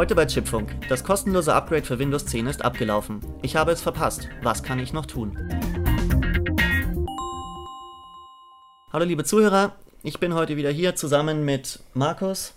Heute bei Chipfunk. Das kostenlose Upgrade für Windows 10 ist abgelaufen. Ich habe es verpasst. Was kann ich noch tun? Hallo liebe Zuhörer, ich bin heute wieder hier zusammen mit Markus.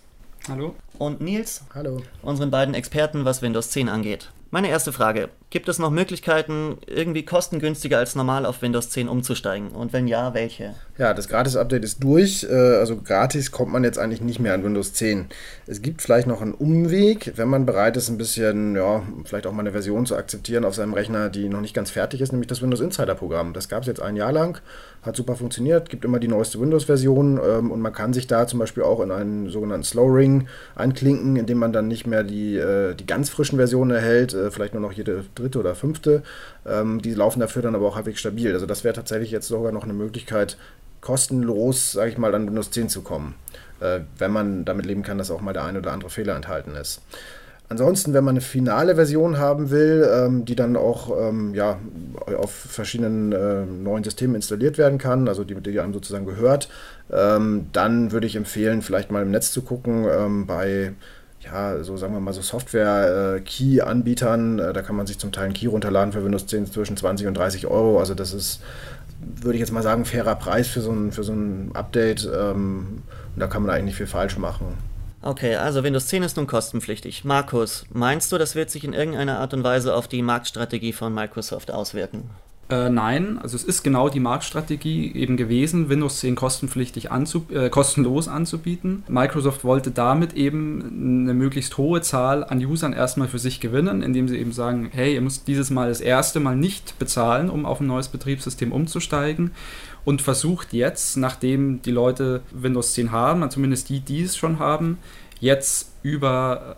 Hallo. Und Nils. Hallo. Unseren beiden Experten, was Windows 10 angeht. Meine erste Frage. Gibt es noch Möglichkeiten, irgendwie kostengünstiger als normal auf Windows 10 umzusteigen? Und wenn ja, welche? Ja, das Gratis-Update ist durch. Äh, also gratis kommt man jetzt eigentlich nicht mehr an Windows 10. Es gibt vielleicht noch einen Umweg, wenn man bereit ist, ein bisschen, ja, vielleicht auch mal eine Version zu akzeptieren auf seinem Rechner, die noch nicht ganz fertig ist, nämlich das Windows Insider-Programm. Das gab es jetzt ein Jahr lang, hat super funktioniert, gibt immer die neueste Windows-Version ähm, und man kann sich da zum Beispiel auch in einen sogenannten Slow Ring einklinken, indem man dann nicht mehr die, äh, die ganz frischen Versionen erhält, äh, vielleicht nur noch jede dritte oder fünfte. Ähm, die laufen dafür dann aber auch halbwegs stabil. Also das wäre tatsächlich jetzt sogar noch eine Möglichkeit, kostenlos, sage ich mal, an Windows 10 zu kommen, äh, wenn man damit leben kann, dass auch mal der ein oder andere Fehler enthalten ist. Ansonsten, wenn man eine finale Version haben will, ähm, die dann auch ähm, ja, auf verschiedenen äh, neuen Systemen installiert werden kann, also die, die einem sozusagen gehört, ähm, dann würde ich empfehlen, vielleicht mal im Netz zu gucken ähm, bei ja, so sagen wir mal so Software-Key-Anbietern. Äh, da kann man sich zum Teil einen Key runterladen für Windows 10 zwischen 20 und 30 Euro. Also das ist, würde ich jetzt mal sagen, fairer Preis für so ein, für so ein Update. Ähm, und da kann man eigentlich nicht viel falsch machen. Okay, also Windows 10 ist nun kostenpflichtig. Markus, meinst du, das wird sich in irgendeiner Art und Weise auf die Marktstrategie von Microsoft auswirken? Äh, nein, also es ist genau die Marktstrategie eben gewesen, Windows 10 kostenpflichtig anzu äh, kostenlos anzubieten. Microsoft wollte damit eben eine möglichst hohe Zahl an Usern erstmal für sich gewinnen, indem sie eben sagen, hey, ihr müsst dieses Mal das erste Mal nicht bezahlen, um auf ein neues Betriebssystem umzusteigen und versucht jetzt, nachdem die Leute Windows 10 haben, zumindest die, die es schon haben, jetzt über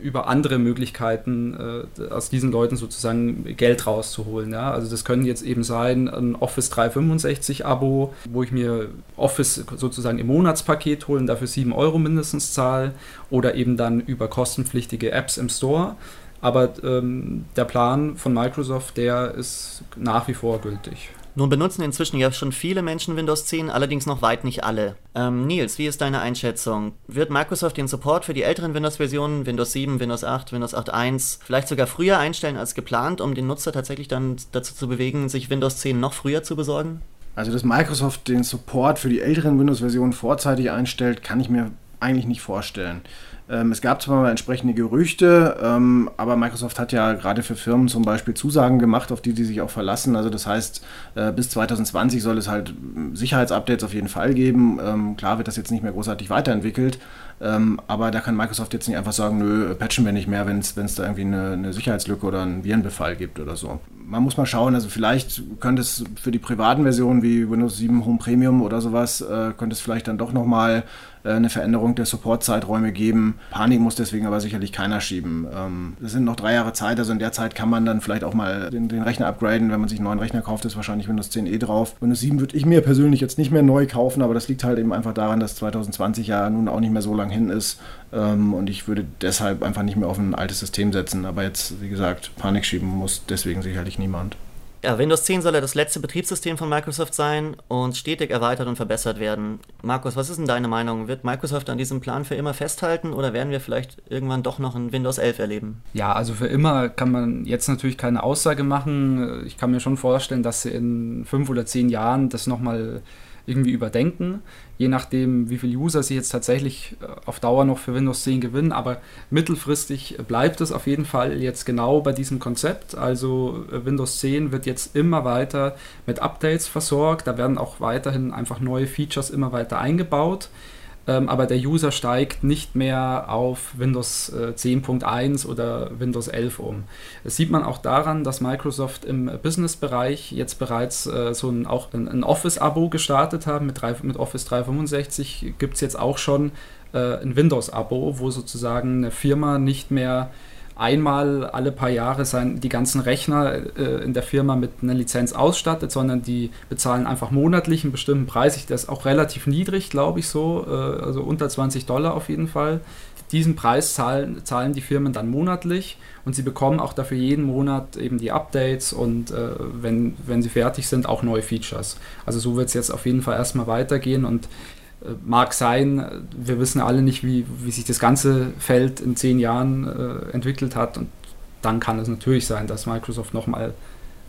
über andere Möglichkeiten äh, aus diesen Leuten sozusagen Geld rauszuholen. Ja? Also das können jetzt eben sein ein Office 365 Abo, wo ich mir Office sozusagen im Monatspaket holen, dafür 7 Euro mindestens zahle oder eben dann über kostenpflichtige Apps im Store. Aber ähm, der Plan von Microsoft, der ist nach wie vor gültig. Nun benutzen inzwischen ja schon viele Menschen Windows 10, allerdings noch weit nicht alle. Ähm, Nils, wie ist deine Einschätzung? Wird Microsoft den Support für die älteren Windows-Versionen, Windows 7, Windows 8, Windows 8.1, vielleicht sogar früher einstellen als geplant, um den Nutzer tatsächlich dann dazu zu bewegen, sich Windows 10 noch früher zu besorgen? Also, dass Microsoft den Support für die älteren Windows-Versionen vorzeitig einstellt, kann ich mir eigentlich nicht vorstellen. Ähm, es gab zwar mal entsprechende Gerüchte, ähm, aber Microsoft hat ja gerade für Firmen zum Beispiel Zusagen gemacht, auf die sie sich auch verlassen. Also das heißt, äh, bis 2020 soll es halt Sicherheitsupdates auf jeden Fall geben. Ähm, klar wird das jetzt nicht mehr großartig weiterentwickelt, ähm, aber da kann Microsoft jetzt nicht einfach sagen, nö, patchen wir nicht mehr, wenn es da irgendwie eine, eine, Sicherheitslücke oder einen Virenbefall gibt oder so. Man muss mal schauen, also vielleicht könnte es für die privaten Versionen wie Windows 7 Home Premium oder sowas, äh, könnte es vielleicht dann doch nochmal äh, eine Veränderung der Supportzeiträume geben. Panik muss deswegen aber sicherlich keiner schieben. Ähm, es sind noch drei Jahre Zeit, also in der Zeit kann man dann vielleicht auch mal den, den Rechner upgraden. Wenn man sich einen neuen Rechner kauft, ist wahrscheinlich Windows 10 eh drauf. Windows 7 würde ich mir persönlich jetzt nicht mehr neu kaufen, aber das liegt halt eben einfach daran, dass 2020 ja nun auch nicht mehr so lang hin ist. Ähm, und ich würde deshalb einfach nicht mehr auf ein altes System setzen. Aber jetzt, wie gesagt, Panik schieben muss deswegen sicherlich niemand. Ja, Windows 10 soll ja das letzte Betriebssystem von Microsoft sein und stetig erweitert und verbessert werden. Markus, was ist denn deine Meinung? Wird Microsoft an diesem Plan für immer festhalten oder werden wir vielleicht irgendwann doch noch ein Windows 11 erleben? Ja, also für immer kann man jetzt natürlich keine Aussage machen. Ich kann mir schon vorstellen, dass sie in fünf oder zehn Jahren das nochmal irgendwie überdenken, je nachdem, wie viele User sie jetzt tatsächlich äh, auf Dauer noch für Windows 10 gewinnen. Aber mittelfristig bleibt es auf jeden Fall jetzt genau bei diesem Konzept. Also äh, Windows 10 wird jetzt immer weiter mit Updates versorgt. Da werden auch weiterhin einfach neue Features immer weiter eingebaut ähm, aber der User steigt nicht mehr auf Windows äh, 10.1 oder Windows 11 um. Das sieht man auch daran, dass Microsoft im Business-Bereich jetzt bereits äh, so ein, auch ein, ein Office-Abo gestartet hat. Mit, mit Office 365 gibt es jetzt auch schon äh, ein Windows-Abo, wo sozusagen eine Firma nicht mehr einmal alle paar Jahre sein, die ganzen Rechner äh, in der Firma mit einer Lizenz ausstattet, sondern die bezahlen einfach monatlich einen bestimmten Preis. Ich, das ist auch relativ niedrig, glaube ich so, äh, also unter 20 Dollar auf jeden Fall. Diesen Preis zahlen, zahlen die Firmen dann monatlich und sie bekommen auch dafür jeden Monat eben die Updates und äh, wenn, wenn sie fertig sind, auch neue Features. Also so wird es jetzt auf jeden Fall erstmal weitergehen und mag sein, wir wissen alle nicht, wie, wie sich das ganze Feld in zehn Jahren äh, entwickelt hat und dann kann es natürlich sein, dass Microsoft nochmal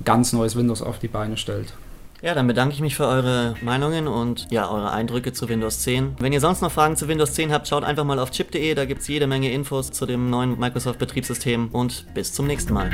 ganz neues Windows auf die Beine stellt. Ja, dann bedanke ich mich für eure Meinungen und ja, eure Eindrücke zu Windows 10. Wenn ihr sonst noch Fragen zu Windows 10 habt, schaut einfach mal auf chip.de, da gibt es jede Menge Infos zu dem neuen Microsoft-Betriebssystem und bis zum nächsten Mal.